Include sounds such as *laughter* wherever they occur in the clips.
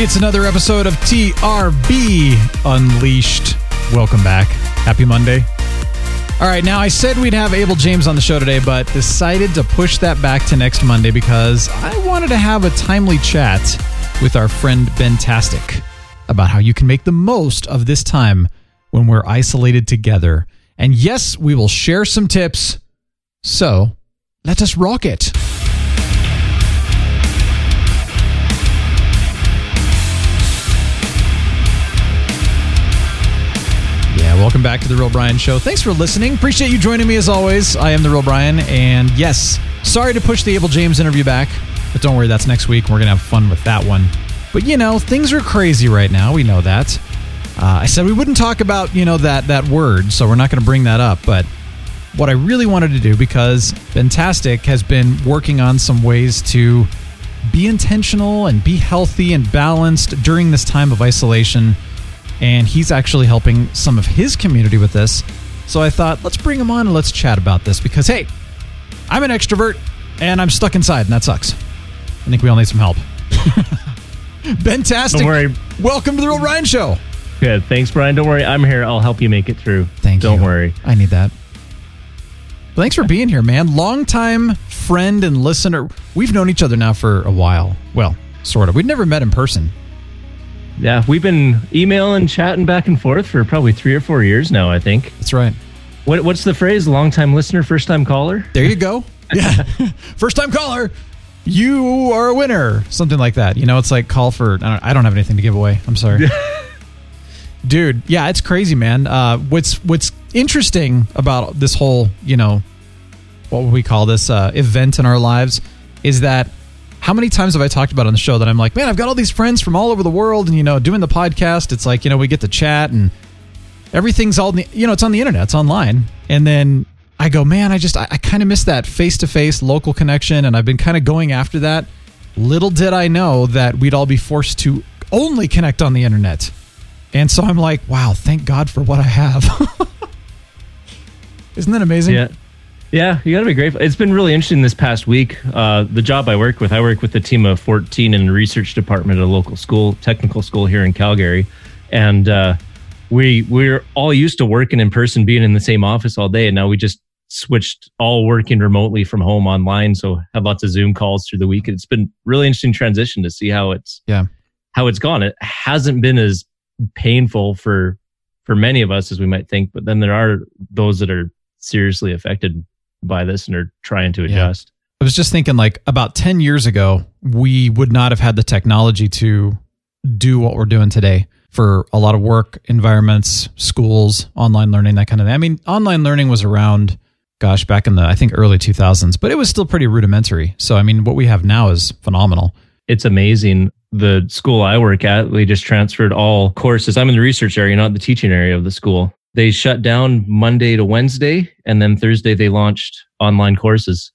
It's another episode of TRB Unleashed. Welcome back. Happy Monday. All right, now I said we'd have Abel James on the show today, but decided to push that back to next Monday because I wanted to have a timely chat with our friend Bentastic about how you can make the most of this time when we're isolated together. And yes, we will share some tips. So let us rock it. Welcome back to the Real Brian Show. Thanks for listening. Appreciate you joining me as always. I am the Real Brian, and yes, sorry to push the Abel James interview back, but don't worry, that's next week. We're gonna have fun with that one. But you know, things are crazy right now. We know that. Uh, I said we wouldn't talk about you know that that word, so we're not going to bring that up. But what I really wanted to do, because Bentastic has been working on some ways to be intentional and be healthy and balanced during this time of isolation and he's actually helping some of his community with this. So I thought, let's bring him on and let's chat about this because, hey, I'm an extrovert and I'm stuck inside, and that sucks. I think we all need some help. *laughs* Bentastic. Don't worry. Welcome to the Real Brian Show. Good. Thanks, Brian. Don't worry. I'm here. I'll help you make it through. Thank you. Don't worry. I need that. Thanks for being here, man. Longtime friend and listener. We've known each other now for a while. Well, sort of. We've never met in person. Yeah, we've been emailing, chatting back and forth for probably three or four years now. I think. That's right. What, what's the phrase? Long time listener, first time caller. There you go. *laughs* Yeah. *laughs* First time caller. You are a winner. Something like that. You know, it's like call for. I don't, I don't have anything to give away. I'm sorry. *laughs* Dude, yeah, it's crazy, man. Uh, what's what's interesting about this whole, you know, what would we call this uh, event in our lives is that how many times have I talked about on the show that I'm like, man, I've got all these friends from all over the world, and you know, doing the podcast, it's like you know, we get to chat and everything's all, you know, it's on the internet, it's online, and then I go, man, I just, I, I kind of miss that face to face local connection, and I've been kind of going after that. Little did I know that we'd all be forced to only connect on the internet, and so I'm like, wow, thank God for what I have. *laughs* Isn't that amazing? Yeah. Yeah, you got to be grateful. It's been really interesting this past week. Uh, the job I work with, I work with a team of 14 in the research department at a local school, technical school here in Calgary, and uh, we we're all used to working in person, being in the same office all day, and now we just switched all working remotely from home online. So have lots of Zoom calls through the week. It's been really interesting transition to see how it's Yeah. how it's gone. It hasn't been as painful for for many of us as we might think, but then there are those that are seriously affected by this and are trying to Yeah. adjust. I was just thinking, like about ten years ago, we would not have had the technology to do what we're doing today for a lot of work environments, schools, online learning, that kind of thing. I mean, online learning was around, gosh, back in the I think early 2000s, but it was still pretty rudimentary. So, I mean, what we have now is phenomenal. It's amazing. The school I work at, we just transferred all courses. I'm in the research area, not the teaching area of the school. They shut down Monday to Wednesday, and then Thursday they launched online courses.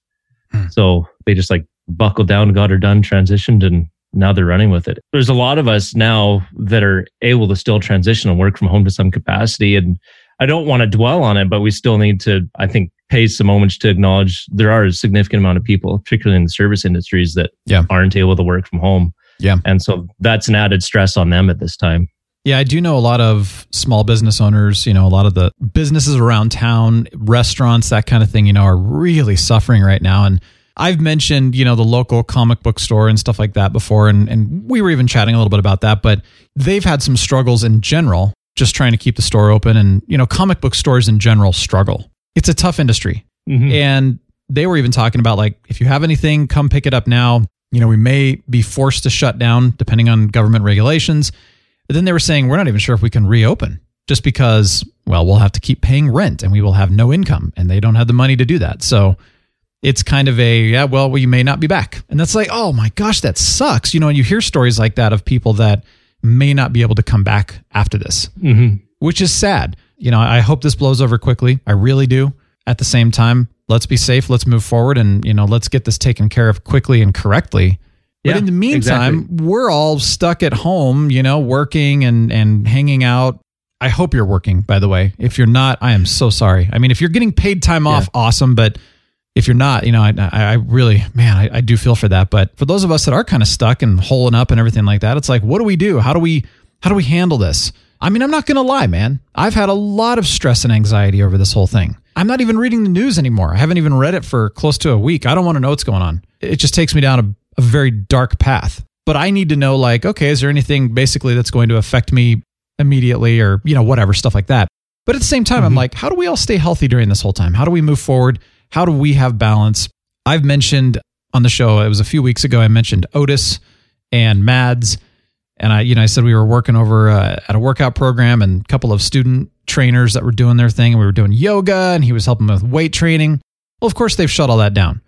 Hmm. So they just like buckled down, got her done, transitioned, and now they're running with it. There's a lot of us now that are able to still transition and work from home to some capacity. And I don't want to dwell on it, but we still need to, I think, pay some homage to acknowledge there are a significant amount of people, particularly in the service industries, that Yeah. aren't able to work from home. Yeah. And so that's an added stress on them at this time. Yeah, I do know a lot of small business owners, you know, a lot of the businesses around town, restaurants, that kind of thing, you know, are really suffering right now. And I've mentioned, you know, the local comic book store and stuff like that before. And, and we were even chatting a little bit about that, but they've had some struggles in general, just trying to keep the store open. And, you know, comic book stores in general struggle. It's a tough industry. Mm-hmm. And they were even talking about like, if you have anything, come pick it up now. You know, we may be forced to shut down depending on government regulations. But then they were saying, we're not even sure if we can reopen just because, well, we'll have to keep paying rent and we will have no income and they don't have the money to do that. So it's kind of a, yeah, well, we may not be back. And that's like, oh my gosh, that sucks. You know, and you hear stories like that of people that may not be able to come back after this, hmm which is sad. You know, I hope this blows over quickly. I really do. At the same time, let's be safe, let's move forward and, you know, let's get this taken care of quickly and correctly. But Yeah, in the meantime, we're all stuck at home, you know, working and and hanging out. I hope you're working, by the way. If you're not, I am so sorry. I mean, if you're getting paid time off, awesome. But if you're not, you know, I, I I really, man, I, I do feel for that. But for those of us that are kind of stuck and holing up and everything like that, it's like, what do we do? How do we, how do we handle this? I mean, I'm not going to lie, man. I've had a lot of stress and anxiety over this whole thing. I'm not even reading the news anymore. I haven't even read it for close to a week. I don't want to know what's going on. It just takes me down a, a very dark path. But I need to know, like, okay, is there anything basically that's going to affect me immediately or, you know, whatever, stuff like that. But at the same time, I'm like, how do we all stay healthy during this whole time? How do we move forward? How do we have balance? I've mentioned on the show, it was a few weeks ago, I mentioned Otis and Mads. And I, you know, I said we were working over uh, at a workout program and a couple of student trainers that were doing their thing. And we were doing yoga and he was helping with weight training. Well, of course, they've shut all that down.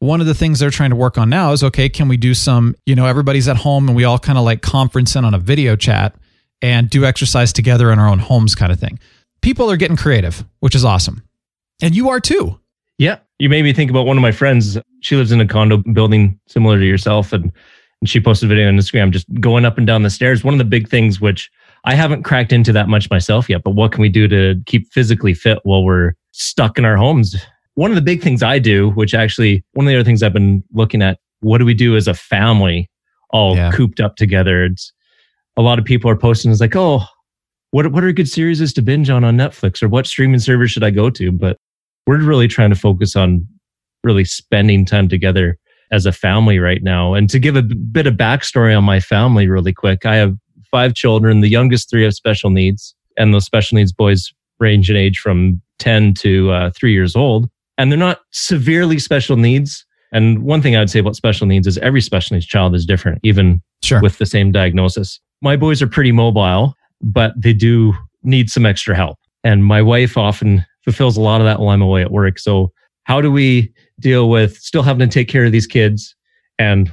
One of the things they're trying to work on now is okay, can we do some, you know, everybody's at home and we all kind of like conference in on a video chat and do exercise together in our own homes kind of thing. People are getting creative, which is awesome. And you are too. Yeah. You made me think about one of my friends. She lives in a condo building similar to yourself. And, and she posted a video on Instagram just going up and down the stairs. One of the big things, which I haven't cracked into that much myself yet, but what can we do to keep physically fit while we're stuck in our homes? One of the big things I do, which actually, one of the other things I've been looking at, what do we do as a family all Yeah. cooped up together? It's a lot of people are posting, it's like, oh, what, what are good series to binge on on Netflix or what streaming service should I go to? But we're really trying to focus on really spending time together as a family right now. And to give a bit of backstory on my family really quick, I have five children. The youngest three have special needs, and those special needs boys range in age from 10 to uh, three years old. And they're not severely special needs. And one thing I would say about special needs is every special needs child is different, even Sure. with the same diagnosis. My boys are pretty mobile, but they do need some extra help. And my wife often fulfills a lot of that while I'm away at work. So how do we deal with still having to take care of these kids and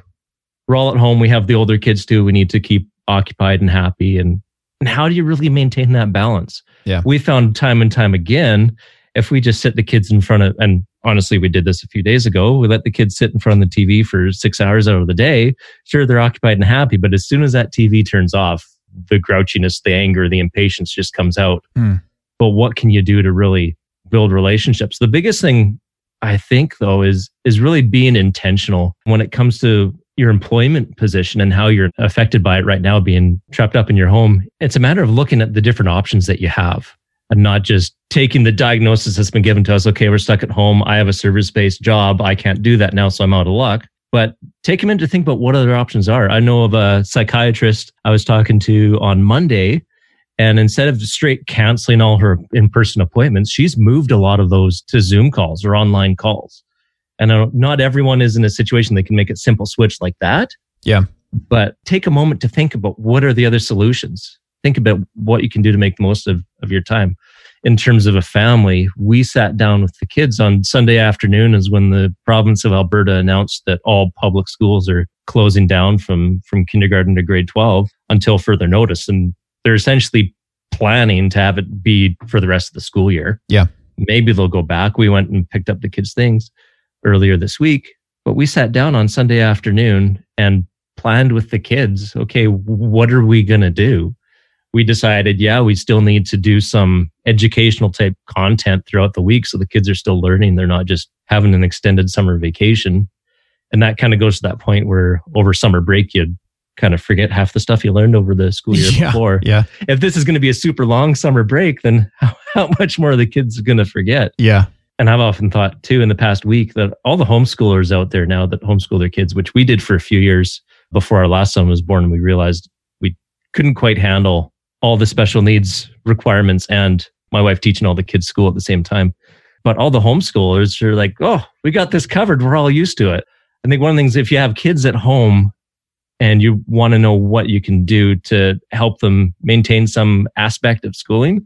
we're all at home. We have the older kids too. We need to keep occupied and happy. And, and how do you really maintain that balance? Yeah. We found time and time again, if we just sit the kids in front of, and honestly, we did this a few days ago. We let the kids sit in front of the TV for six hours out of the day. Sure, they're occupied and happy, but as soon as that TV turns off, the grouchiness, the anger, the impatience just comes out. Hmm. But what can you do to really build relationships? The biggest thing I think though is is really being intentional when it comes to your employment position and how you're affected by it right now being trapped up in your home. It's a matter of looking at the different options that you have and not just taking the diagnosis that's been given to us. Okay, we're stuck at home. I have a service based job. I can't do that now, so I'm out of luck. But take a minute to think about what other options are. I know of a psychiatrist I was talking to on Monday and instead of straight canceling all her in person appointments, she's moved a lot of those to Zoom calls or online calls. And I don't- not everyone is in a situation they can make a simple switch like that. Yeah. But take a moment to think about what are the other solutions. Think about what you can do to make the most of, of your time. In terms of a family, we sat down with the kids on Sunday afternoon is when the province of Alberta announced that all public schools are closing down from, from kindergarten to grade 12 until further notice. And they're essentially planning to have it be for the rest of the school year. Yeah. Maybe they'll go back. We went and picked up the kids' things earlier this week, but we sat down on Sunday afternoon and planned with the kids. Okay, what are we going to do? We decided, yeah, we still need to do some educational type content throughout the week. So the kids are still learning. They're not just having an extended summer vacation. And that kind of goes to that point where over summer break, you kind of forget half the stuff you learned over the school year *laughs* Yeah. before Yeah. if this is going to be a super long summer break, then *laughs* how, how much more are the kids going to forget? Yeah. And I've often thought too in the past week that all the homeschoolers out there now that homeschool their kids, which we did for a few years before our last son was born, and we realized we couldn't quite handle all the special needs requirements and my wife teaching all the kids school at the same time. But all the homeschoolers are like, oh, we got this covered. We're all used to it. I think one of the things, if you have kids at home and you want to know what you can do to help them maintain some aspect of schooling,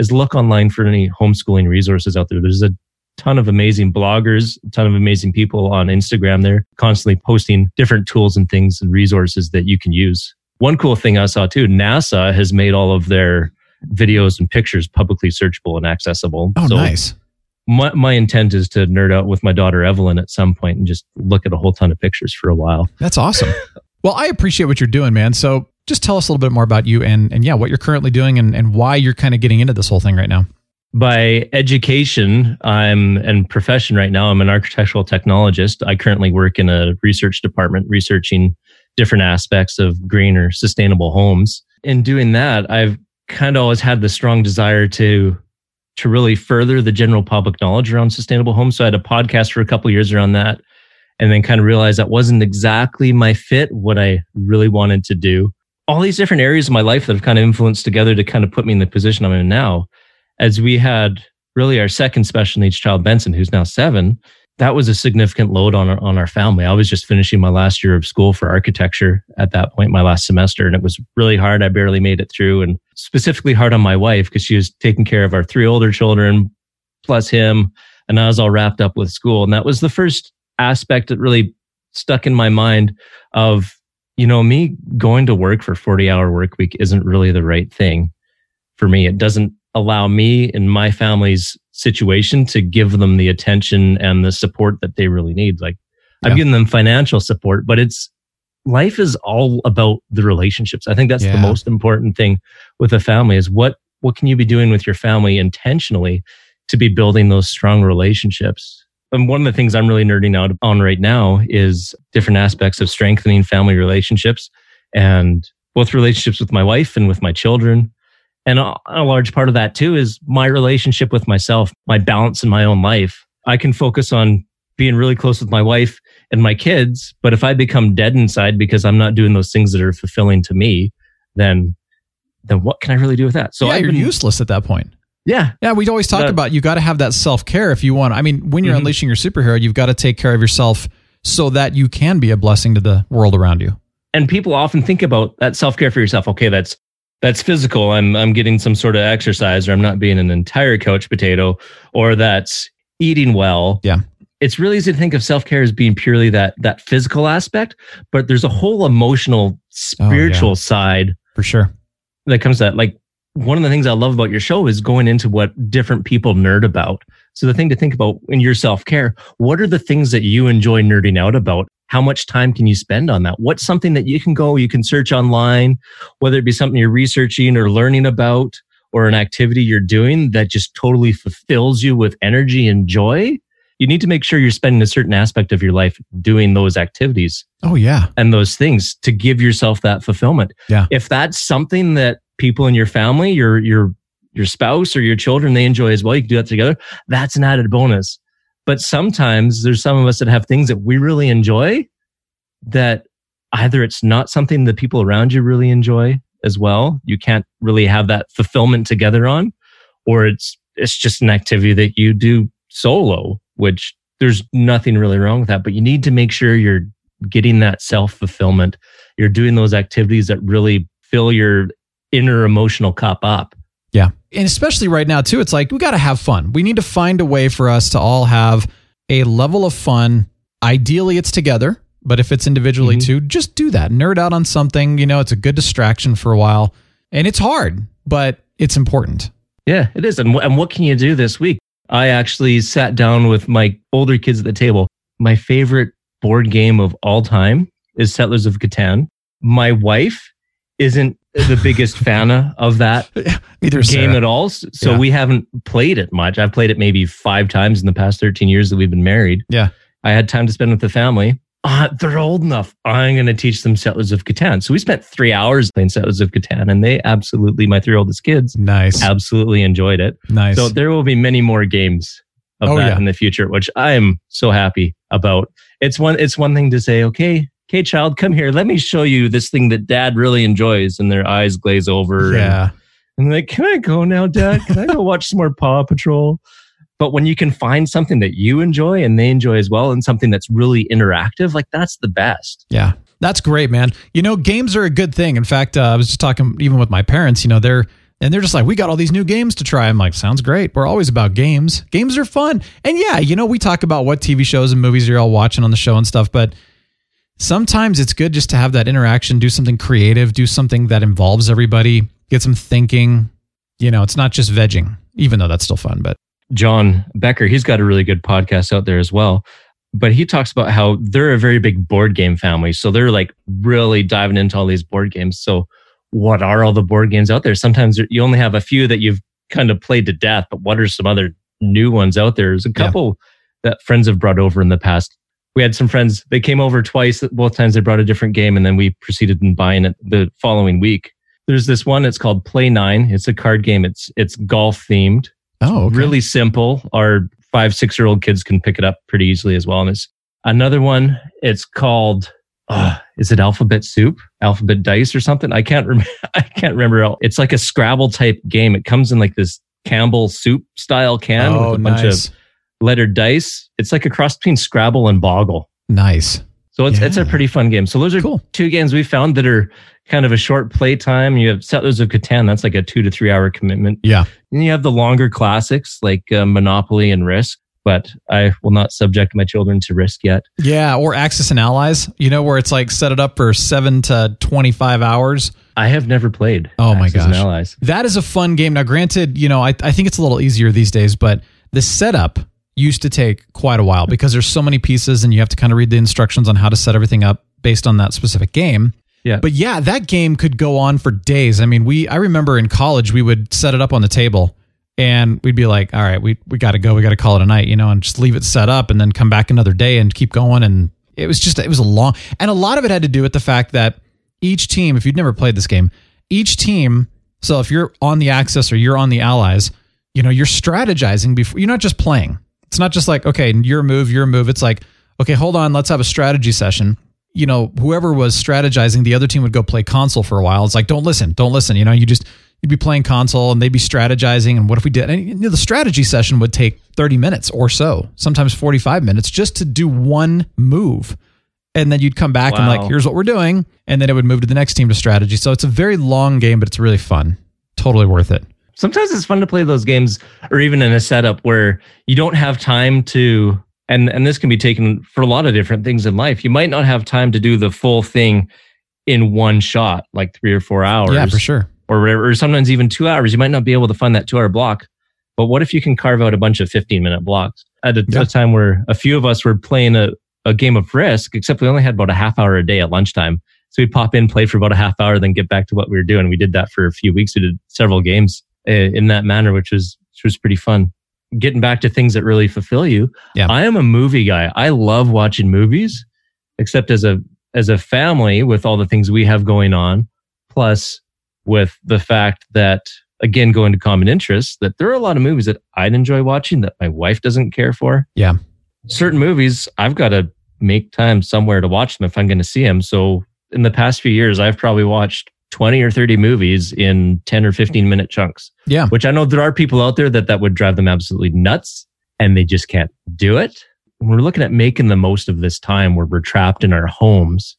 is look online for any homeschooling resources out there. There's a ton of amazing bloggers, a ton of amazing people on Instagram. They're constantly posting different tools and things and resources that you can use. One cool thing I saw too, NASA has made all of their videos and pictures publicly searchable and accessible. Oh, So nice. My, my intent is to nerd out with my daughter Evelyn at some point and just look at a whole ton of pictures for a while. That's awesome. *laughs* well, I appreciate what you're doing, man. So just tell us a little bit more about you and, and yeah, what you're currently doing and, and why you're kind of getting into this whole thing right now. By education, I'm and profession right now. I'm an architectural technologist. I currently work in a research department researching different aspects of green or sustainable homes. In doing that, I've kind of always had the strong desire to to really further the general public knowledge around sustainable homes. So I had a podcast for a couple years around that, and then kind of realized that wasn't exactly my fit. What I really wanted to do. All these different areas of my life that have kind of influenced together to kind of put me in the position I'm in now as we had really our second special needs child, Benson, who's now seven, that was a significant load on our, on our family. I was just finishing my last year of school for architecture at that point, my last semester, and it was really hard. I barely made it through, and specifically hard on my wife because she was taking care of our three older children plus him, and I was all wrapped up with school. And that was the first aspect that really stuck in my mind of you know me going to work for 40 hour work week isn't really the right thing for me. It doesn't allow me and my family's situation to give them the attention and the support that they really need. Like Yeah. I've given them financial support, but it's life is all about the relationships. I think that's Yeah. the most important thing with a family is what what can you be doing with your family intentionally to be building those strong relationships. And one of the things I'm really nerding out on right now is different aspects of strengthening family relationships and both relationships with my wife and with my children. And a, a large part of that too is my relationship with myself, my balance in my own life. I can focus on being really close with my wife and my kids, but if I become dead inside because I'm not doing those things that are fulfilling to me, then then what can I really do with that? So yeah, I've you're been- useless at that point. Yeah, Yeah, we always talk That- about you got to have that self care if you want. I mean, when you're Mhm. unleashing your superhero, you've got to take care of yourself so that you can be a blessing to the world around you. and people often think about that self-care for yourself okay that's that's physical. I'm i'm getting some sort of exercise or i'm not being an entire couch potato or that's eating well. Yeah. it's really easy to think of self-care as being purely that that physical aspect but there's a whole emotional oh, spiritual side For sure. that comes to that. Like one of the things i love about your show is going into what different people nerd about. So the thing to think about in your self-care what are the things that you enjoy nerding out about how much time can you spend on that what's something that you can go you can search online whether it be something you're researching or learning about or an activity you're doing that just totally fulfills you with energy and joy you need to make sure you're spending a certain aspect of your life doing those activities Oh yeah. and those things to give yourself that fulfillment. Yeah. If that's something that people in your family, your your your spouse or your children they enjoy as well, you can do that together. That's an added bonus. But sometimes there's some of us that have things that we really enjoy that either it's not something that people around you really enjoy as well. You can't really have that fulfillment together on, or it's it's just an activity that you do solo, which there's nothing really wrong with that. But you need to make sure you're getting that self fulfillment. You're doing those activities that really fill your inner emotional cup up. Yeah. And especially right now, too, it's like we got to have fun. We need to find a way for us to all have a level of fun. Ideally, it's together, but if it's individually Mhm. too, just do that. Nerd out on something. You know, it's a good distraction for a while. And it's hard, but it's important. Yeah, it is. And, and what can you do this week? I actually sat down with my older kids at the table. My favorite board game of all time is Settlers of Catan. My wife isn't the biggest fan of that *laughs* Either game Sarah. at all. So Yeah. we haven't played it much. I've played it maybe five times in the past 13 years that we've been married. Yeah. I had time to spend with the family. Uh, they're old enough. I'm going to teach them Settlers of Catan. So we spent three hours playing Settlers of Catan, and they absolutely, my three oldest kids, Nice. absolutely enjoyed it. Nice. So there will be many more games of Oh, that yeah. in the future, which I am so happy about. It's one it's one thing to say, okay, okay, child, come here. Let me show you this thing that dad really enjoys, and their eyes glaze over. and- yeah. And, they're like, can I go now, dad? Can I go *laughs* watch some more Paw Patrol? But when you can find something that you enjoy and they enjoy as well, and something that's really interactive, like that's the best. Yeah. That's great, man. You know, games are a good thing. In fact, uh, I was just talking even with my parents, you know, they're and they're just like, we got all these new games to try. I'm like, sounds great. We're always about games. Games are fun. And yeah, you know, we talk about what TV shows and movies you're all watching on the show and stuff, but sometimes it's good just to have that interaction, do something creative, do something that involves everybody, get some thinking. You know, it's not just vegging, even though that's still fun. But John Becker, he's got a really good podcast out there as well. But he talks about how they're a very big board game family. So they're like really diving into all these board games. So what are all the board games out there? Sometimes you only have a few that you've kind of played to death, but what are some other new ones out there? There's a couple yeah. that friends have brought over in the past. We had some friends, they came over twice. Both times they brought a different game and then we proceeded in buying it the following week. There's this one, it's called Play Nine. It's a card game. It's, it's golf themed. Oh, okay. really simple. Our five, six year old kids can pick it up pretty easily as well. And it's another one. It's called, uh, is it alphabet soup, alphabet dice or something? I can't remember. *laughs* I can't remember. It's like a Scrabble type game. It comes in like this Campbell soup style can oh, with a nice. bunch of lettered dice. It's like a cross between Scrabble and Boggle. Nice. So it's Yeah. it's a pretty fun game. So those are Cool. two games we found that are kind of a short play time. You have Settlers of Catan. That's like a two to three hour commitment. Yeah. And you have the longer classics like uh, Monopoly and Risk. But I will not subject my children to Risk yet. Yeah. Or Axis and Allies, you know, where it's like set it up for seven to 25 hours. I have never played. Oh my Axis and gosh. Allies. That is a fun game. Now, granted, you know, I, I think it's a little easier these days, but the setup used to take quite a while because there's so many pieces and you have to kind of read the instructions on how to set everything up based on that specific game. Yeah. But yeah, that game could go on for days. I mean, we I remember in college we would set it up on the table and we'd be like, all right, we we got to go, we got to call it a night, you know, and just leave it set up and then come back another day and keep going and it was just it was a long and a lot of it had to do with the fact that each team, if you'd never played this game, each team, so if you're on the Axis or you're on the Allies, you know, you're strategizing before you're not just playing. It's not just like, okay, your move, your move. It's like, okay, hold on, let's have a strategy session. You know, whoever was strategizing, the other team would go play console for a while. It's like, don't listen, don't listen. You know, you just you'd be playing console and they'd be strategizing. And what if we did? And you know, the strategy session would take 30 minutes or so, sometimes 45 minutes, just to do one move. And then you'd come back and like, here's what we're doing. And then it would move to the next team to strategy. So it's a very long game, but it's really fun. Totally worth it. Sometimes it's fun to play those games or even in a setup where you don't have time to and and this can be taken for a lot of different things in life. You might not have time to do the full thing in one shot, like three or four hours. Yeah, for sure. or whatever, or sometimes even two hours. You might not be able to find that two hour block. But what if you can carve out a bunch of 15 minute blocks? At a, Yeah. a time where a few of us were playing a, a game of risk, except we only had about a half hour a day at lunchtime. So we'd pop in, play for about a half hour, then get back to what we were doing. We did that for a few weeks. We did several games Uh, in that manner, which was, which was pretty fun. Getting back to things that really fulfill you. Yeah. I am a movie guy. I love watching movies, except as a, as a family with all the things we have going on, plus with the fact that again going to common interests that there are a lot of movies that I'd enjoy watching that my wife doesn't care for. Yeah. Certain movies I've got to make time somewhere to watch them if I'm going to see them. So in the past few years I've probably watched 20 or 30 movies in 10 or 15 minute chunks, Yeah. which I know there are people out there that that would drive them absolutely nuts and they just can't do it. We're looking at making the most of this time where we're trapped in our homes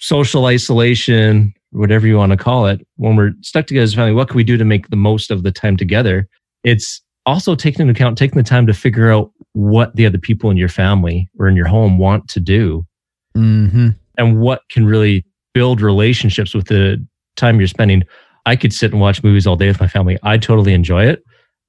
social isolation, whatever you want to call it, when we're stuck together as a family, what can we do to make the most of the time together? It's also taking into account, taking the time to figure out what the other people in your family or in your home want to do Mm-hmm. and what can really build relationships with the time you're spending. I could sit and watch movies all day with my family. I totally enjoy it.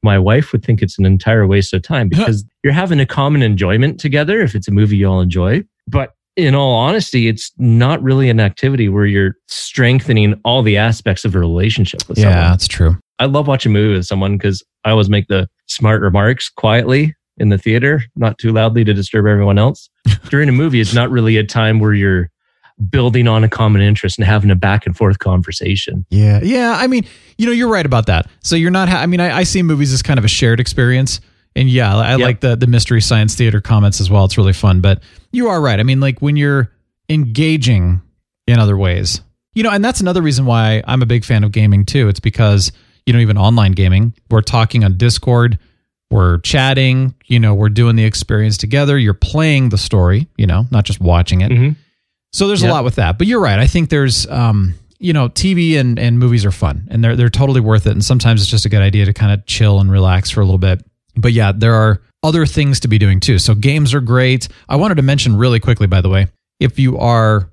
My wife would think it's an entire waste of time *laughs* because you're having a common enjoyment together if it's a movie you all enjoy. But in all honesty, it's not really an activity where you're strengthening all the aspects of a relationship with Yeah, someone. that's true. I love watching a movie with someone because I always make the smart remarks quietly in the theater, not too loudly to disturb everyone else. *laughs* During a movie, it's not really a time where you're building on a common interest and having a back and forth conversation. Yeah, yeah. I mean, you know, you're right about that. So you're not. Ha- I mean, I, I see movies as kind of a shared experience, and yeah, I Yep. like the the mystery science theater comments as well. It's really fun. But you are right. I mean, like when you're engaging in other ways, you know, and that's another reason why I'm a big fan of gaming too. It's because you know, even online gaming, we're talking on Discord. We're chatting, you know, we're doing the experience together. You're playing the story, you know, not just watching it. Mhm. So there's a lot with that. But you're right. I think there's um, you know, TV and, and movies are fun and they're they're totally worth it. And sometimes it's just a good idea to kind of chill and relax for a little bit. But yeah, there are other things to be doing too. So games are great. I wanted to mention really quickly, by the way, if you are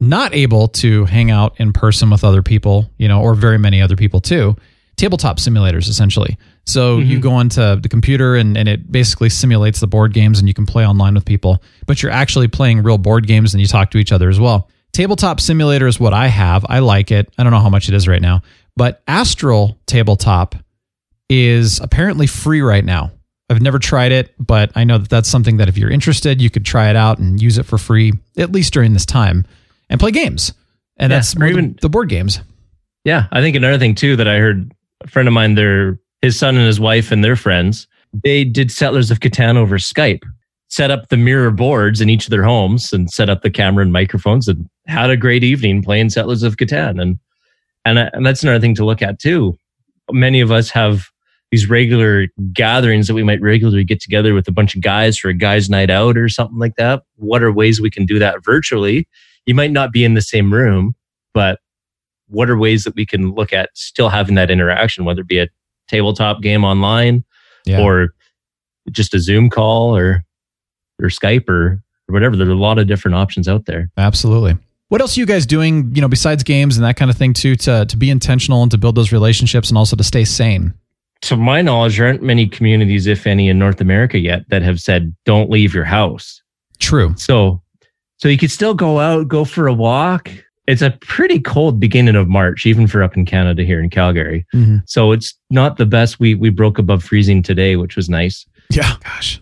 not able to hang out in person with other people, you know, or very many other people too, tabletop simulators essentially. So you mm-hmm. go onto the computer and, and it basically simulates the board games and you can play online with people, but you're actually playing real board games and you talk to each other as well. Tabletop simulator is what I have. I like it. I don't know how much it is right now, but Astral Tabletop is apparently free right now. I've never tried it, but I know that that's something that if you're interested, you could try it out and use it for free, at least during this time, and play games. And Yeah, that's or even- the board games. Yeah, I think another thing too that I heard a friend of mine, their his son and his wife and their friends, they did Settlers of Catan over Skype, set up the mirror boards in each of their homes, and set up the camera and microphones, and had a great evening playing Settlers of Catan, and and uh, and that's another thing to look at too. Many of us have these regular gatherings that we might regularly get together with a bunch of guys for a guys' night out or something like that. What are ways we can do that virtually? You might not be in the same room, but what are ways that we can look at still having that interaction, whether it be a tabletop game online Yeah. or just a Zoom call or or Skype or, or whatever. There's a lot of different options out there. Absolutely. What else are you guys doing, you know, besides games and that kind of thing too, to, to be intentional and to build those relationships and also to stay sane? To my knowledge, there aren't many communities, if any, in North America yet that have said don't leave your house. True. So so you could still go out, go for a walk. It's a pretty cold beginning of March, even for up in Canada here in Calgary. Mhm. So it's not the best. We we broke above freezing today, which was nice. Yeah. Gosh.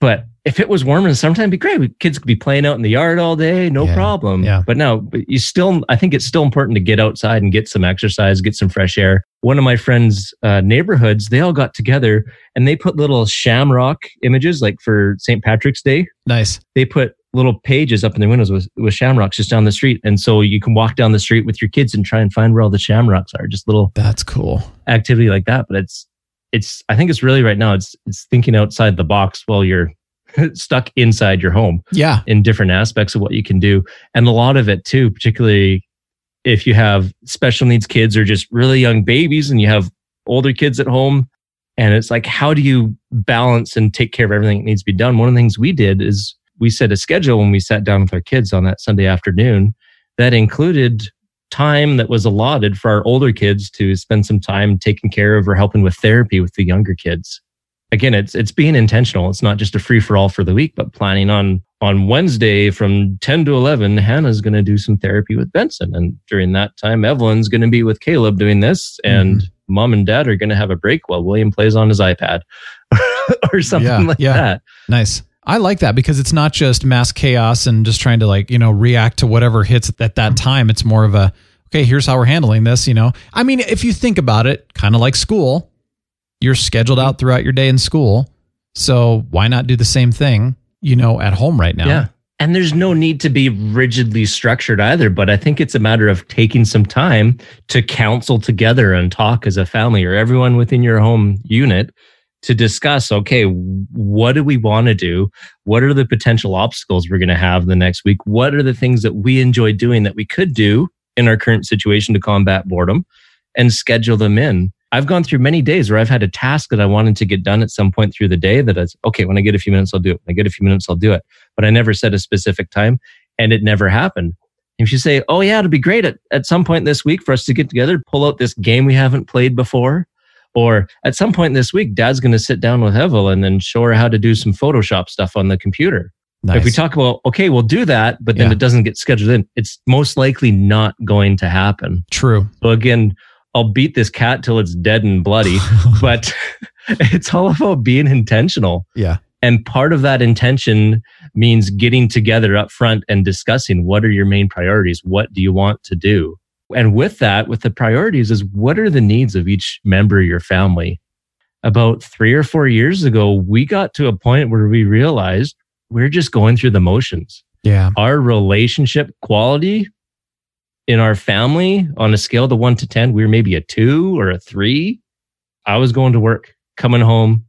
But if it was warmer in the summertime, it'd be great. We- Kids could be playing out in the yard all day, no Yeah, problem. yeah. But no, but you still, I think it's still important to get outside and get some exercise, get some fresh air. One of my friends' uh, neighborhoods, they all got together and they put little shamrock images, like for St. Patrick's Day. Nice. They put little pages up in their windows with, with shamrocks just down the street. And so you can walk down the street with your kids and try and find where all the shamrocks are. Just little That's cool. activity like that. But it's, it's, I think it's really right now, it's, it's thinking outside the box while you're *laughs* stuck inside your home Yeah. in different aspects of what you can do. And a lot of it too, particularly if you have special needs kids or just really young babies and you have older kids at home. And it's like, how do you balance and take care of everything that needs to be done? One of the things we did is we set a schedule when we sat down with our kids on that Sunday afternoon that included time that was allotted for our older kids to spend some time taking care of or helping with therapy with the younger kids. Again it's it's being intentional. It's not just a free for all for the week but planning on on wednesday from 10 to 11 hannah's going to do some therapy with benson. And during that time evelyn's going to be with caleb doing this and mm-hmm. mom and dad are going to have a break while william plays on his ipad *laughs* or something Yeah, like yeah. that. Nice. I like that because it's not just mass chaos and just trying to like, you know, react to whatever hits at that mm-hmm. time. It's more of a, okay, here's how we're handling this, you know. I mean, if you think about it, kind of like school, you're scheduled out throughout your day in school. So why not do the same thing, you know, at home right now? Yeah. And there's no need to be rigidly structured either, but I think it's a matter of taking some time to counsel together and talk as a family or everyone within your home unit to discuss okay, what do we want to do? What are the potential obstacles we're going to have the next week? What are the things that we enjoy doing that we could do in our current situation to combat boredom and schedule them in? I've gone through many days where I've had a task that I wanted to get done at some point through the day that is okay, when I get a few minutes, I'll do it. When I get a few minutes, I'll do it but I never set a specific time and it never happened. If you say, Oh yeah, it'd be great at, at some point this week for us to get together, pull out this game we haven't played before. Or at some point this week, dad's going to sit down with Evel and then show her how to do some Photoshop stuff on the computer. Nice. If we talk about, okay, we'll do that, but then Yeah. it doesn't get scheduled in, it's most likely not going to happen. True. So again, I'll beat this cat till it's dead and bloody, *laughs* but *laughs* it's all about being intentional. Yeah. And part of that intention means getting together up front and discussing what are your main priorities? What do you want to do? And with that, with the priorities is what are the needs of each member of your family? About three or four years ago, we got to a point where we realized we're just going through the motions. Yeah. Our relationship quality in our family on a scale of one to 10, we were maybe a two or a three. I was going to work, coming home,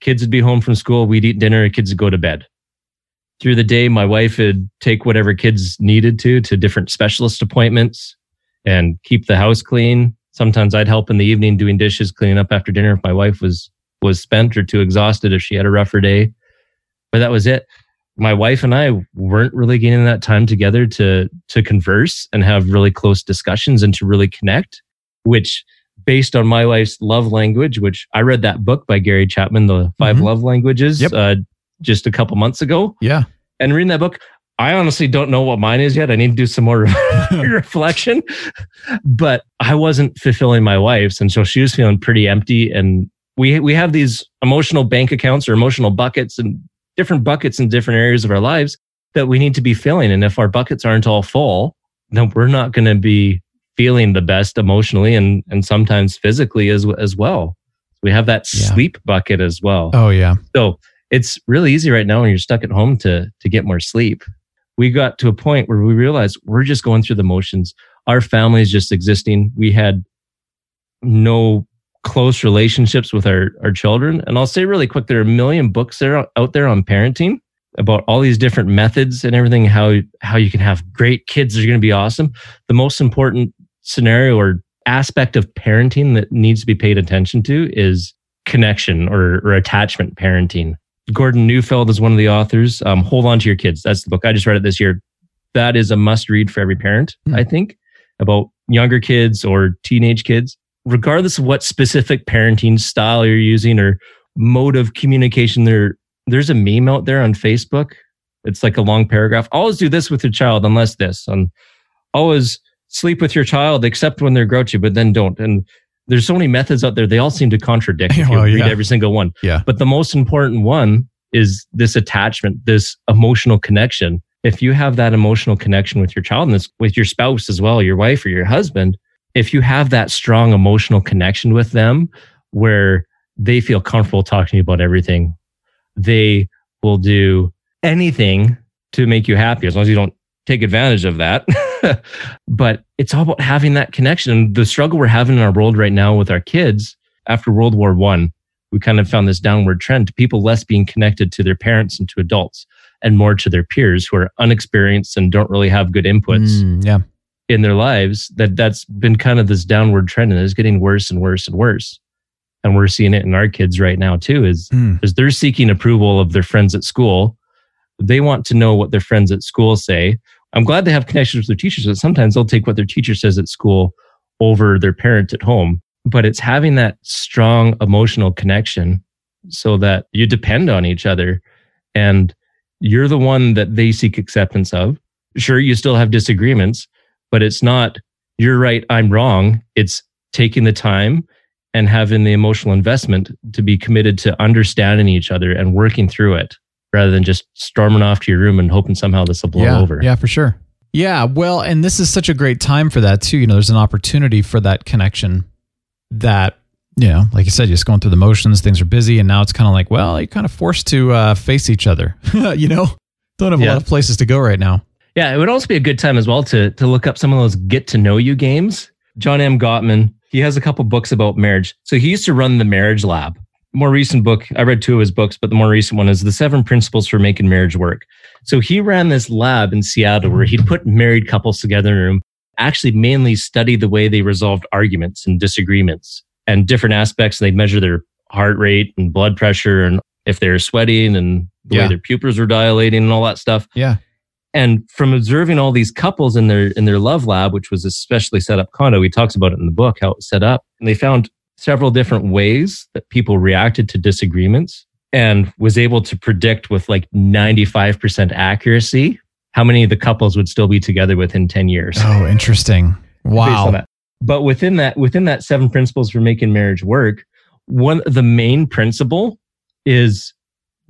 kids would be home from school, we'd eat dinner, kids would go to bed. Through the day, my wife would take whatever kids needed to to different specialist appointments and keep the house clean. Sometimes I'd help in the evening doing dishes, cleaning up after dinner if my wife was was spent or too exhausted if she had a rougher day. But that was it. my wife and I weren't really getting that time together to to converse and have really close discussions and to really connect, which based on my wife's love language, which I read that book by Gary Chapman, The 5 Mhm. Love Languages, Yep. uh, just a couple months ago. Yeah. And reading that book, I honestly don't know what mine is yet. I need to do some more *laughs* reflection, but I wasn't fulfilling my wife's. And so she was feeling pretty empty. And we, we have these emotional bank accounts or emotional buckets and different buckets in different areas of our lives that we need to be filling. And if our buckets aren't all full, then we're not going to be feeling the best emotionally and, and sometimes physically as, as well. We have that Yeah. sleep bucket as well. Oh yeah. So it's really easy right now when you're stuck at home to to get more sleep. We got to a point where we realized we're just going through the motions. Our family is just existing. We had no close relationships with our our children. And I'll say really quick, there are a million books there out there on parenting about all these different methods and everything. How how you can have great kids. They're going to be awesome. The most important scenario or aspect of parenting that needs to be paid attention to is connection or, or attachment parenting. Gordon Neufeld is one of the authors. Um, Hold on to your kids. That's the book. I just read it this year. That is a must read for every parent, Hmm. I think, about younger kids or teenage kids, regardless of what specific parenting style you're using or mode of communication. There, there's a meme out there on Facebook. It's like a long paragraph. Always do this with your child, unless this. And always sleep with your child, except when they're grouchy, but then don't. And there's so many methods out there. They all seem to contradict *laughs* if you Well, read yeah. every single one. Yeah. But the most important one is this attachment, this emotional connection. If you have that emotional connection with your child and this with your spouse as well, your wife or your husband, if you have that strong emotional connection with them where they feel comfortable talking to you about everything, they will do anything to make you happy as long as you don't take advantage of that. *laughs* *laughs* but it's all about having that connection. And the struggle we're having in our world right now with our kids after World War One, we kind of found this downward trend to people less being connected to their parents and to adults and more to their peers who are unexperienced and don't really have good inputs Mm, yeah. in their lives that that's been kind of this downward trend and it's getting worse and worse and worse and we're seeing it in our kids right now too is Mm. is they're seeking approval of their friends at school they want to know what their friends at school say i'm glad they have connections with their teachers but sometimes they'll take what their teacher says at school over their parent at home. But it's having that strong emotional connection so that you depend on each other and you're the one that they seek acceptance of. Sure you still have disagreements but it's not you're right i'm wrong. It's taking the time and having the emotional investment to be committed to understanding each other and working through it rather than just storming off to your room and hoping somehow this will blow yeah, over Yeah, for sure. Yeah, well, and this is such a great time for that too. You know, there's an opportunity for that connection that, you know, like you said, you're just going through the motions, things are busy, and now it's kind of like, well, you're kind of forced to uh, face each other. *laughs* you know, don't have a Yeah. lot of places to go right now. Yeah, it would also be a good time as well to to look up some of those get to know you games. John M. Gottman, he has a couple books about marriage. So he used to run the Marriage Lab. More recent book, I read two of his books, but the more recent one is The Seven Principles for Making Marriage Work. So he ran this lab in Seattle where he'd put married couples together in a room, actually mainly study the way they resolved arguments and disagreements and different aspects. And they'd measure their heart rate and blood pressure and if they're sweating and the Yeah. way their pupils were dilating and all that stuff. Yeah. And from observing all these couples in their in their love lab, which was a specially set up condo, he talks about it in the book how it was set up. And they found several different ways that people reacted to disagreements and was able to predict with like 95% accuracy how many of the couples would still be together within 10 years. Oh, interesting. Wow. But within that, within that seven principles for making marriage work, one of the main principle is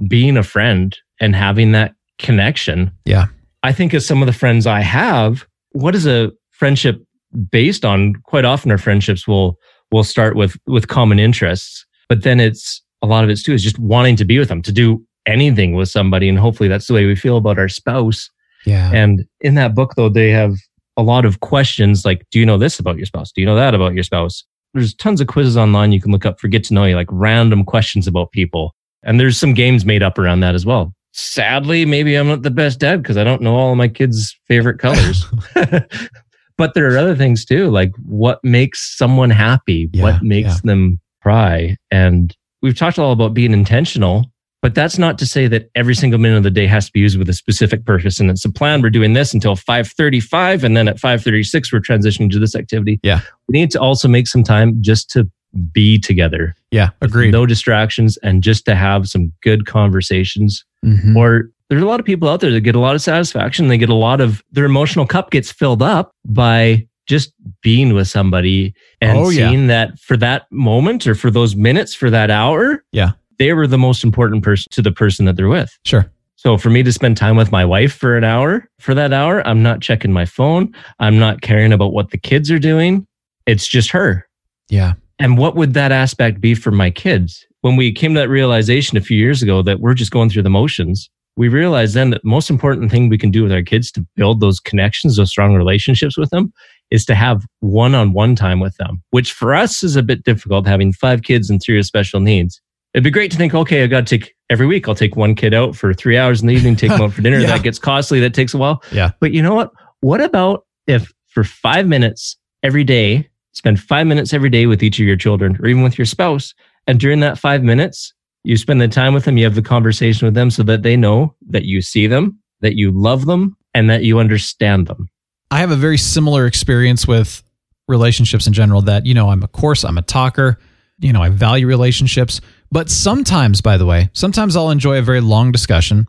being a friend and having that connection. Yeah. I think as some of the friends I have, what is a friendship based on? Quite often our friendships will will start with with common interests, but then it's a lot of it's too is just wanting to be with them, to do anything with somebody. And hopefully that's the way we feel about our spouse. Yeah. And in that book, though, they have a lot of questions like, do you know this about your spouse? Do you know that about your spouse? There's tons of quizzes online you can look up for get to know you, like random questions about people. And there's some games made up around that as well. Sadly, maybe I'm not the best dad because I don't know all of my kids' favorite colors. *laughs* *laughs* but there are other things too, like what makes someone happy, Yeah, what makes yeah. them cry. And we've talked all about being intentional, But that's not to say that every single minute of the day has to be used with a specific purpose. And it's a plan. We're doing this until 535. And then at 536, we're transitioning to this activity. Yeah. We need to also make some time just to be together. Yeah. Agreed. No distractions and just to have some good conversations. Mhm. Or there's a lot of people out there that get a lot of satisfaction. They get a lot of their emotional cup gets filled up by just being with somebody and Oh, yeah. seeing that for that moment or for those minutes, for that hour, Yeah. they were the most important person to the person that they're with. Sure. So for me to spend time with my wife for an hour, for that hour, I'm not checking my phone. I'm not caring about what the kids are doing. It's just her. Yeah. And what would that aspect be for my kids? When we came to that realization a few years ago that we're just going through the motions, we realized then that the most important thing we can do with our kids to build those connections, those strong relationships with them is to have one on one time with them, which for us is a bit difficult having five kids and three with special needs. It'd be great to think, okay, I got to take every week, I'll take one kid out for three hours in the evening, take them out for dinner. *laughs* Yeah. That gets costly. That takes a while. Yeah. But you know what? What about if for five minutes every day, spend five minutes every day with each of your children or even with your spouse. And during that five minutes, you spend the time with them, you have the conversation with them so that they know that you see them, that you love them, and that you understand them. I have a very similar experience with relationships in general that, you know, I'm of course I'm a talker, you know, I value relationships, but sometimes by the way, sometimes I'll enjoy a very long discussion.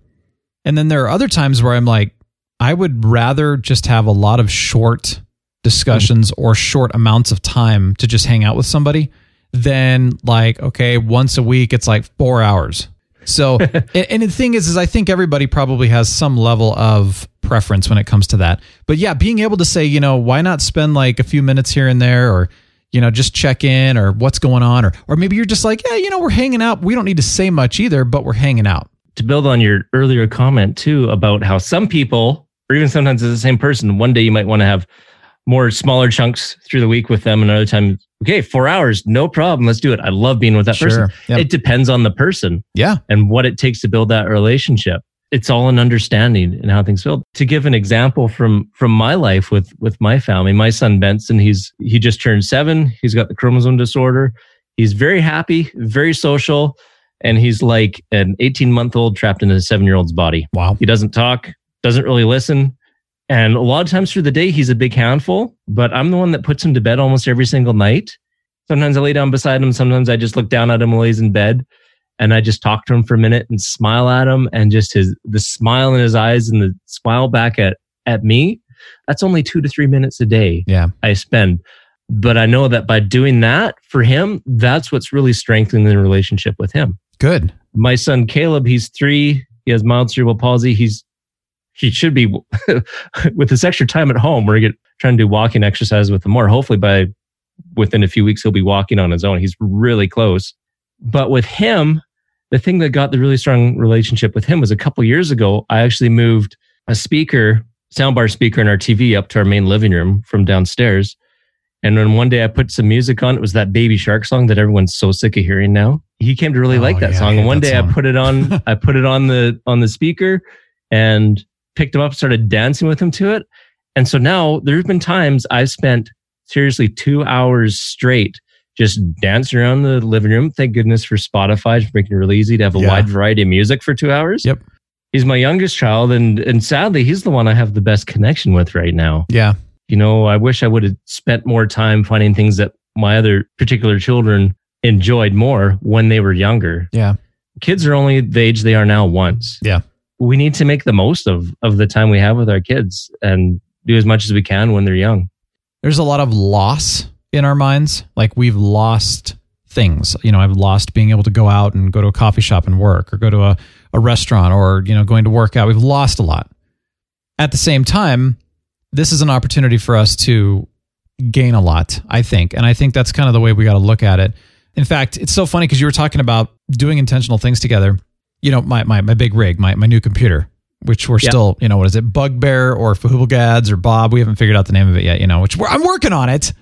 And then there are other times where I'm like I would rather just have a lot of short discussions or short amounts of time to just hang out with somebody than like okay, once a week it's like 4 hours. So, *laughs* and, and the thing is, is I think everybody probably has some level of preference when it comes to that. But yeah, being able to say, you know, why not spend like a few minutes here and there, or you know, just check in, or what's going on, or or maybe you're just like, yeah, you know, we're hanging out. We don't need to say much either, but we're hanging out. To build on your earlier comment too about how some people, or even sometimes it's the same person, one day you might want to have more smaller chunks through the week with them, another time, okay, four hours, no problem, let's do it. I love being with that Sure. person. Yep. It depends on the person. Yeah, and what it takes to build that relationship. It's all an understanding and how things build. To give an example from from my life with with my family, my son Benson, he's he just turned seven. He's got the chromosome disorder. He's very happy, very social, and he's like an 18 month old trapped in a seven year old's body. wow, He doesn't talk, doesn't really listen. And a lot of times through the day, he's a big handful, but I'm the one that puts him to bed almost every single night. Sometimes I lay down beside him. Sometimes I just look down at him while he's in bed and I just talk to him for a minute and smile at him and just his, the smile in his eyes and the smile back at, at me. That's only two to three minutes a day yeah, I spend. But I know that by doing that for him, that's what's really strengthening the relationship with him good. my son Caleb, he's three. He has mild cerebral palsy. He's he should be *laughs* with this extra time at home. We're get, trying to do walking exercise with him more. Hopefully, by within a few weeks, he'll be walking on his own. He's really close. But with him, the thing that got the really strong relationship with him was a couple years ago. I actually moved a speaker, soundbar speaker, in our TV up to our main living room from downstairs. And then one day I put some music on. It was that Baby Shark song that everyone's so sick of hearing now. He came to really Oh, like that yeah, song. And one day song. I put it on. *laughs* I put it on the on the speaker and picked him up, started dancing with him to it. And so now there's been times I've spent seriously two hours straight just dancing around the living room. Thank goodness for Spotify, for making it really easy to have a Yeah. wide variety of music for two hours. Yep. He's my youngest child, and and sadly, he's the one I have the best connection with right now Yeah, you know, I wish I would have spent more time finding things that my other particular children enjoyed more when they were younger. yeah, Kids are only the age they are now once. Yeah. We need to make the most of, of the time we have with our kids and do as much as we can when they're young. there's a lot of loss in our minds. Like we've lost things. You know, I've lost being able to go out and go to a coffee shop and work or go to a, a restaurant or, you know, going to work out. We've lost a lot. At the same time, this is an opportunity for us to gain a lot, I think. And I think that's kind of the way we got to look at it. In fact, it's so funny because you were talking about doing intentional things together. You know, my, my, my big rig, my, my new computer, which we're Yeah. still, you know, what is it, Bugbear or Fahubelgads or Bob? We haven't figured out the name of it yet, you know, which we're, I'm working on it.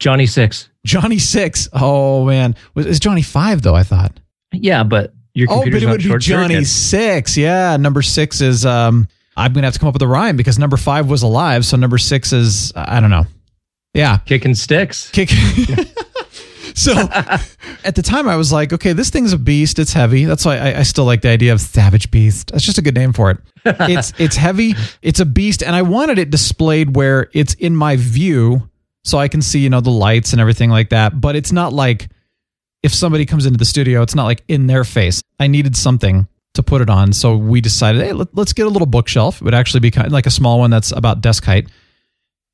Johnny Six. Johnny Six. Oh man, was it's Johnny Five though? I thought. Yeah, but your Oh, but it would be Johnny circuit. Six. Yeah, number six is. um I'm gonna have to come up with a rhyme because number five was alive, so number six is I don't know. Yeah, Kicking sticks. kick. *laughs* so *laughs* at the time I was like, okay, this thing's a beast. It's heavy. That's why I, I still like the idea of Savage Beast. That's just a good name for it. *laughs* It's it's heavy. It's a beast, and I wanted it displayed where it's in my view, so I can see you know the lights and everything like that. But it's not like if somebody comes into the studio, it's not like in their face. I needed something to put it on, so we decided, hey, let, us get a little bookshelf. It would actually be kind of like a small one that's about desk height,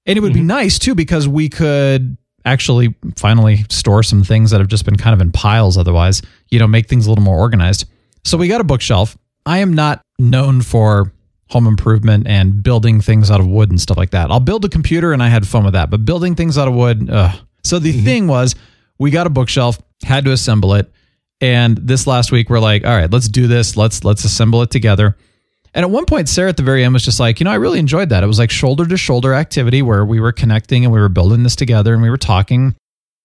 and it would be mm-hmm. nice too because we could actually finally store some things that have just been kind of in piles otherwise, you know, make things a little more organized. So we got a bookshelf. I am not known for home improvement and building things out of wood and stuff like that. I'll build a computer and I had fun with that, but building things out of wood, ugh. So the mm-hmm. thing was, we got a bookshelf, had to assemble it, and this last week we're like, all right, let's do this. Let's let's assemble it together. And at one point, Sarah at the very end was just like, you know, I really enjoyed that. It was like shoulder to shoulder activity where we were connecting and we were building this together and we were talking.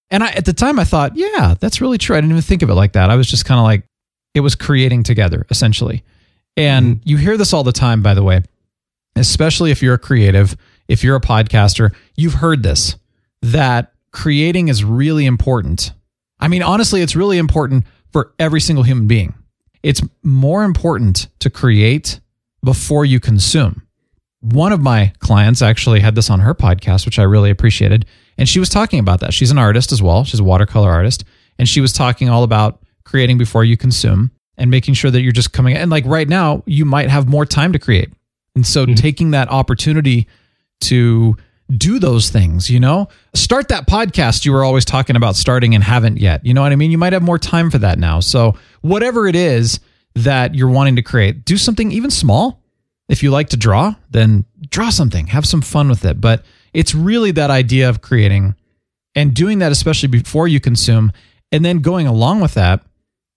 And I, at the time, I thought, yeah, that's really true. I didn't even think of it like that. I was just kind of like, it was creating together, essentially. And mm-hmm. you hear this all the time, by the way, especially if you're a creative, if you're a podcaster, you've heard this that creating is really important. I mean, honestly, it's really important for every single human being. It's more important to create before you consume. One of my clients actually had this on her podcast, which I really appreciated. And she was talking about that. She's an artist as well. She's a watercolor artist. And she was talking all about creating before you consume and making sure that you're just coming. And like right now, you might have more time to create. And so mm-hmm. taking that opportunity to do those things, you know, start that podcast you were always talking about starting and haven't yet. You know what I mean? You might have more time for that now. So, whatever it is, that you're wanting to create. Do something even small. If you like to draw, then draw something, have some fun with it. But it's really that idea of creating and doing that, especially before you consume. And then going along with that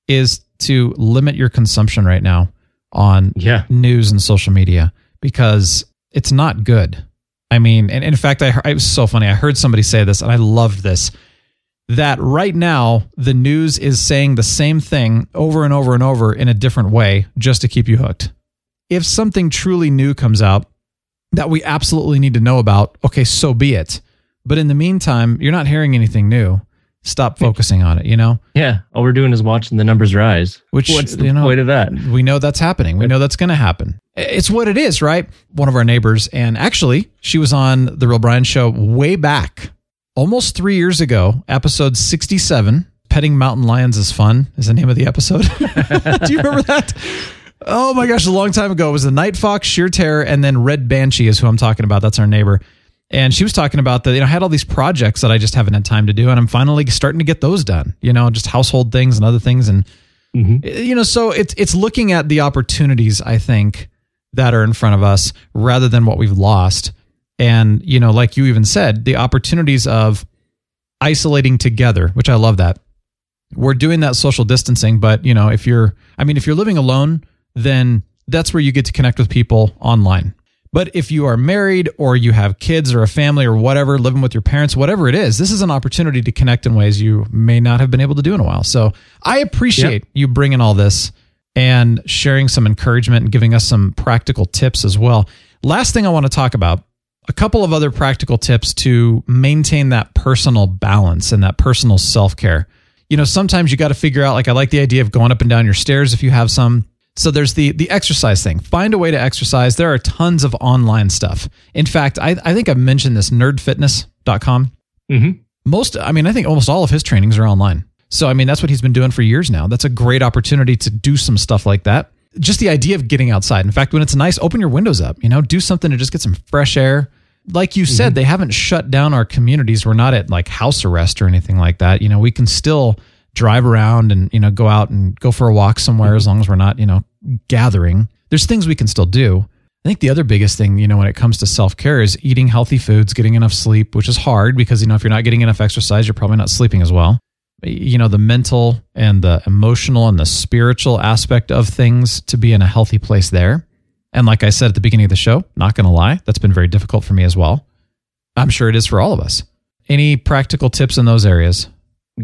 is to limit your consumption right now on yeah. news and social media because it's not good. I mean, and in fact, I, it was so funny. I heard somebody say this and I loved this that right now the news is saying the same thing over and over and over in a different way just to keep you hooked. If something truly new comes out that we absolutely need to know about, okay, so be it. But in the meantime, you're not hearing anything new. Stop focusing on it, you know? Yeah. All we're doing is watching the numbers rise. Which, What's the you know, point of that? We know that's happening. We know that's going to happen. It's what it is, right? One of our neighbors, and actually, she was on The Real Brian Show way back almost three years ago, episode 67, Petting Mountain Lions is Fun is the name of the episode. *laughs* Do you remember that? Oh my gosh, a long time ago. It was the Night Fox, Sheer Terror, and then Red Banshee is who I'm talking about. That's our neighbor. And she was talking about that, you know, I had all these projects that I just haven't had time to do. And I'm finally starting to get those done, you know, just household things and other things. And, mm-hmm. you know, so it's, it's looking at the opportunities, I think, that are in front of us rather than what we've lost and, you know, like you even said, the opportunities of isolating together, which I love that. We're doing that social distancing, but, you know, if you're, I mean, if you're living alone, then that's where you get to connect with people online. But if you are married or you have kids or a family or whatever, living with your parents, whatever it is, this is an opportunity to connect in ways you may not have been able to do in a while. So I appreciate yep. you bringing all this and sharing some encouragement and giving us some practical tips as well. Last thing I want to talk about a couple of other practical tips to maintain that personal balance and that personal self care. You know, sometimes you got to figure out, like, I like the idea of going up and down your stairs if you have some. So there's the the exercise thing. Find a way to exercise. There are tons of online stuff. In fact, I, I think I've mentioned this nerdfitness.com. Mm-hmm. Most, I mean, I think almost all of his trainings are online. So, I mean, that's what he's been doing for years now. That's a great opportunity to do some stuff like that. Just the idea of getting outside. In fact, when it's nice, open your windows up, you know, do something to just get some fresh air like you said, mm-hmm. they haven't shut down our communities. We're not at like house arrest or anything like that. You know, we can still drive around and, you know, go out and go for a walk somewhere mm-hmm. as long as we're not, you know, gathering. There's things we can still do. I think the other biggest thing, you know, when it comes to self care is eating healthy foods, getting enough sleep, which is hard because, you know, if you're not getting enough exercise, you're probably not sleeping as well. You know, the mental and the emotional and the spiritual aspect of things to be in a healthy place there. And like I said at the beginning of the show, not going to lie, that's been very difficult for me as well. I'm sure it is for all of us. Any practical tips in those areas?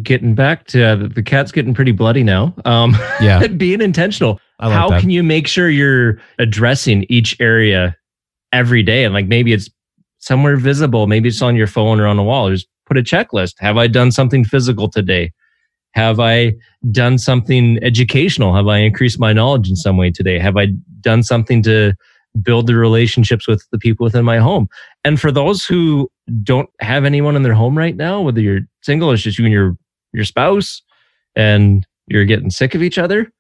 Getting back to uh, the cat's getting pretty bloody now. Um, yeah, *laughs* being intentional. Like How that. can you make sure you're addressing each area every day? And like maybe it's somewhere visible, maybe it's on your phone or on the wall. Just put a checklist. Have I done something physical today? Have I done something educational? Have I increased my knowledge in some way today? Have I done something to build the relationships with the people within my home? And for those who don't have anyone in their home right now, whether you're single, it's just you and your your spouse, and you're getting sick of each other.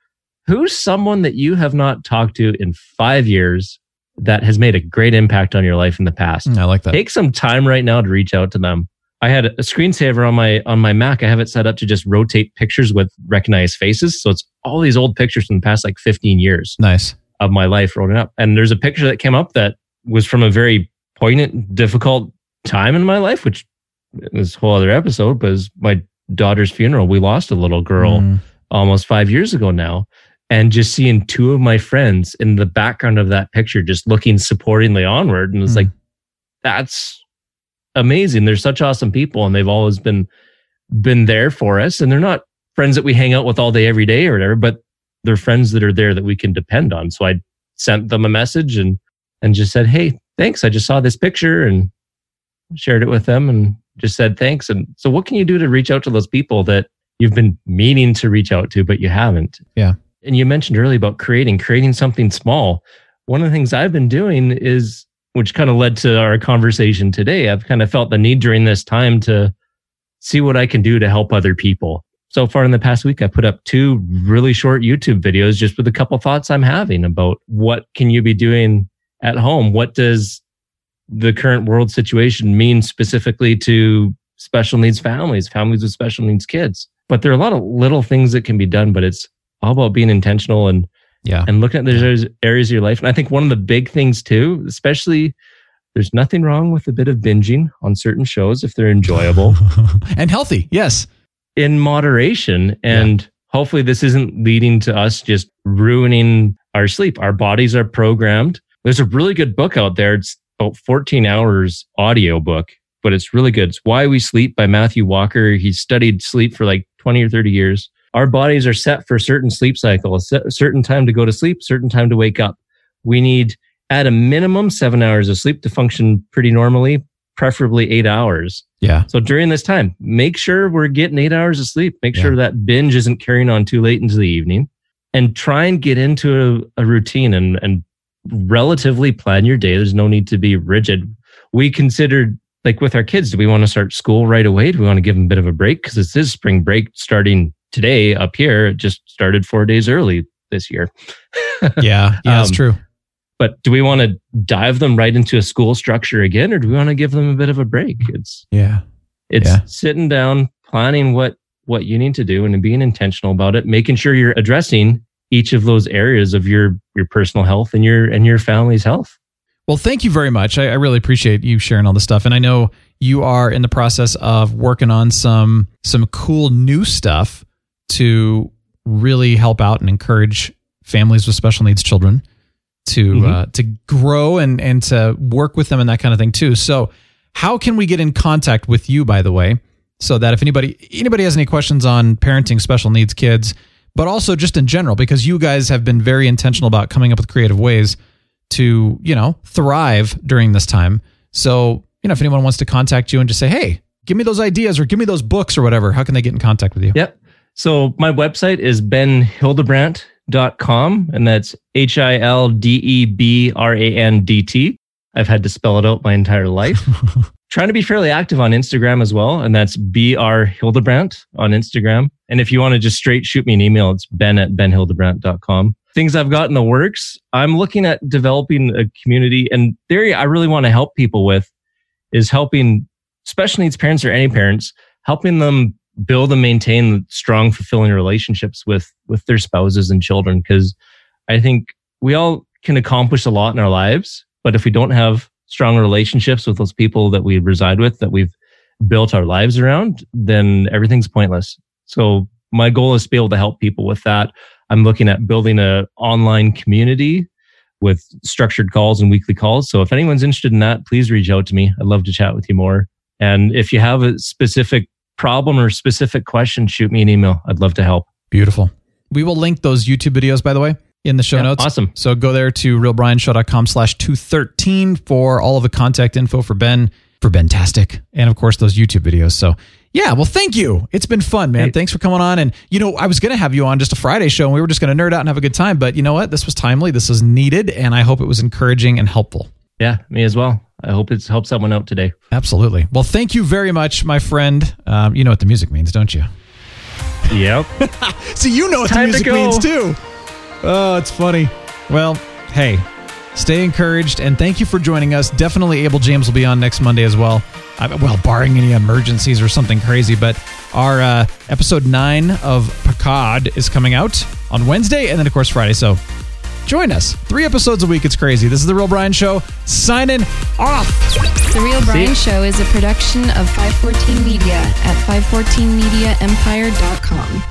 Who's someone that you have not talked to in five years that has made a great impact on your life in the past? Mm, I like that. Take some time right now to reach out to them. I had a screensaver on my on my Mac. I have it set up to just rotate pictures with recognized faces. So it's all these old pictures from the past like 15 years Nice. of my life rolling up. And there's a picture that came up that was from a very poignant, difficult time in my life, which is a whole other episode, but is my daughter's funeral. We lost a little girl Mm. almost five years ago now. And just seeing two of my friends in the background of that picture, just looking supportingly onward. And it's Mm. like, that's amazing. They're such awesome people and they've always been, been there for us. And they're not friends that we hang out with all day, every day or whatever, but they're friends that are there that we can depend on. So I sent them a message and, and just said, Hey, thanks. I just saw this picture and shared it with them and just said thanks. And so what can you do to reach out to those people that you've been meaning to reach out to, but you haven't? Yeah. And you mentioned earlier about creating, creating something small. One of the things I've been doing is, which kind of led to our conversation today. I've kind of felt the need during this time to see what I can do to help other people. So far in the past week, I put up two really short YouTube videos just with a couple thoughts I'm having about what can you be doing at home? What does the current world situation mean specifically to special needs families, families with special needs kids? But there are a lot of little things that can be done, but it's all about being intentional and Yeah. and looking at those areas of your life. And I think one of the big things too, especially there's nothing wrong with a bit of binging on certain shows if they're enjoyable *laughs* and healthy. Yes. in moderation. And hopefully this isn't leading to us just ruining our sleep. Our bodies are programmed. There's a really good book out there. It's about 14 hours audio book, but it's really good. It's Why We Sleep by Matthew Walker. He studied sleep for like 20 or 30 years. Our bodies are set for certain sleep cycles, a certain time to go to sleep, certain time to wake up. We need at a minimum seven hours of sleep to function pretty normally, preferably eight hours. Yeah. So during this time, make sure we're getting eight hours of sleep. Make sure that binge isn't carrying on too late into the evening and try and get into a, a routine and, and relatively plan your day. There's no need to be rigid. We considered like with our kids, do we want to start school right away? Do we want to give them a bit of a break? Because this is spring break starting today up here. It just started four days early this year. *laughs* Yeah. Yeah. That's Um, true. But do we want to dive them right into a school structure again, or do we want to give them a bit of a break? It's Yeah. it's Yeah. sitting down, planning what what you need to do, and being intentional about it, making sure you're addressing each of those areas of your your personal health and your and your family's health. Well, thank you very much. I, I really appreciate you sharing all this stuff, and I know you are in the process of working on some some cool new stuff to really help out and encourage families with special needs children to Mhm. uh, to grow and and to work with them and that kind of thing too. So, how can we get in contact with you? By the way, so that if anybody anybody has any questions on parenting special needs kids, but also just in general, because you guys have been very intentional about coming up with creative ways to you know thrive during this time. So, you know, if anyone wants to contact you and just say, "Hey, give me those ideas or give me those books or whatever," how can they get in contact with you? Yep. So my website is benhildebrandt.com and that's H I L D E B R A N D T. I've had to spell it out my entire life. *laughs* Trying to be fairly active on Instagram as well. And that's BR Hildebrandt on Instagram. And if you want to just straight shoot me an email, it's ben at benhildebrandt.com. Things I've got in the works. I'm looking at developing a community and the area I really want to help people with is helping special needs parents or any parents, helping them build and maintain strong, fulfilling relationships with, with their spouses and children. Because I think we all can accomplish a lot in our lives, but if we don't have strong relationships with those people that we reside with, that we've built our lives around, then everything's pointless. So my goal is to be able to help people with that. I'm looking at building a online community with structured calls and weekly calls. So if anyone's interested in that, please reach out to me. I'd love to chat with you more. And if you have a specific problem or specific question, shoot me an email. I'd love to help. Beautiful. We will link those YouTube videos, by the way, in the show Yeah, notes. awesome. So go there to realbrianshow.com slash 213 for all of the contact info for Ben for Bentastic, and of course those YouTube videos. So yeah, well, thank you. It's been fun, man. Hey. Thanks for coming on. And you know, I was going to have you on just a Friday show, and we were just going to nerd out and have a good time. But you know what? This was timely. This was needed, and I hope it was encouraging and helpful. Yeah, me as well. I hope it's helped someone out today. Absolutely. Well, thank you very much, my friend. Um, you know what the music means, don't you? Yep. *laughs* See, you know what Time the music go. means too. Oh, it's funny. Well, hey, stay encouraged and thank you for joining us. Definitely, Abel James will be on next Monday as well. I, well, barring any emergencies or something crazy, but our uh, episode nine of Picard is coming out on Wednesday and then, of course, Friday. So join us. Three episodes a week. It's crazy. This is The Real Brian Show signing off. The Real Brian Show is a production of 514 Media at 514mediaempire.com.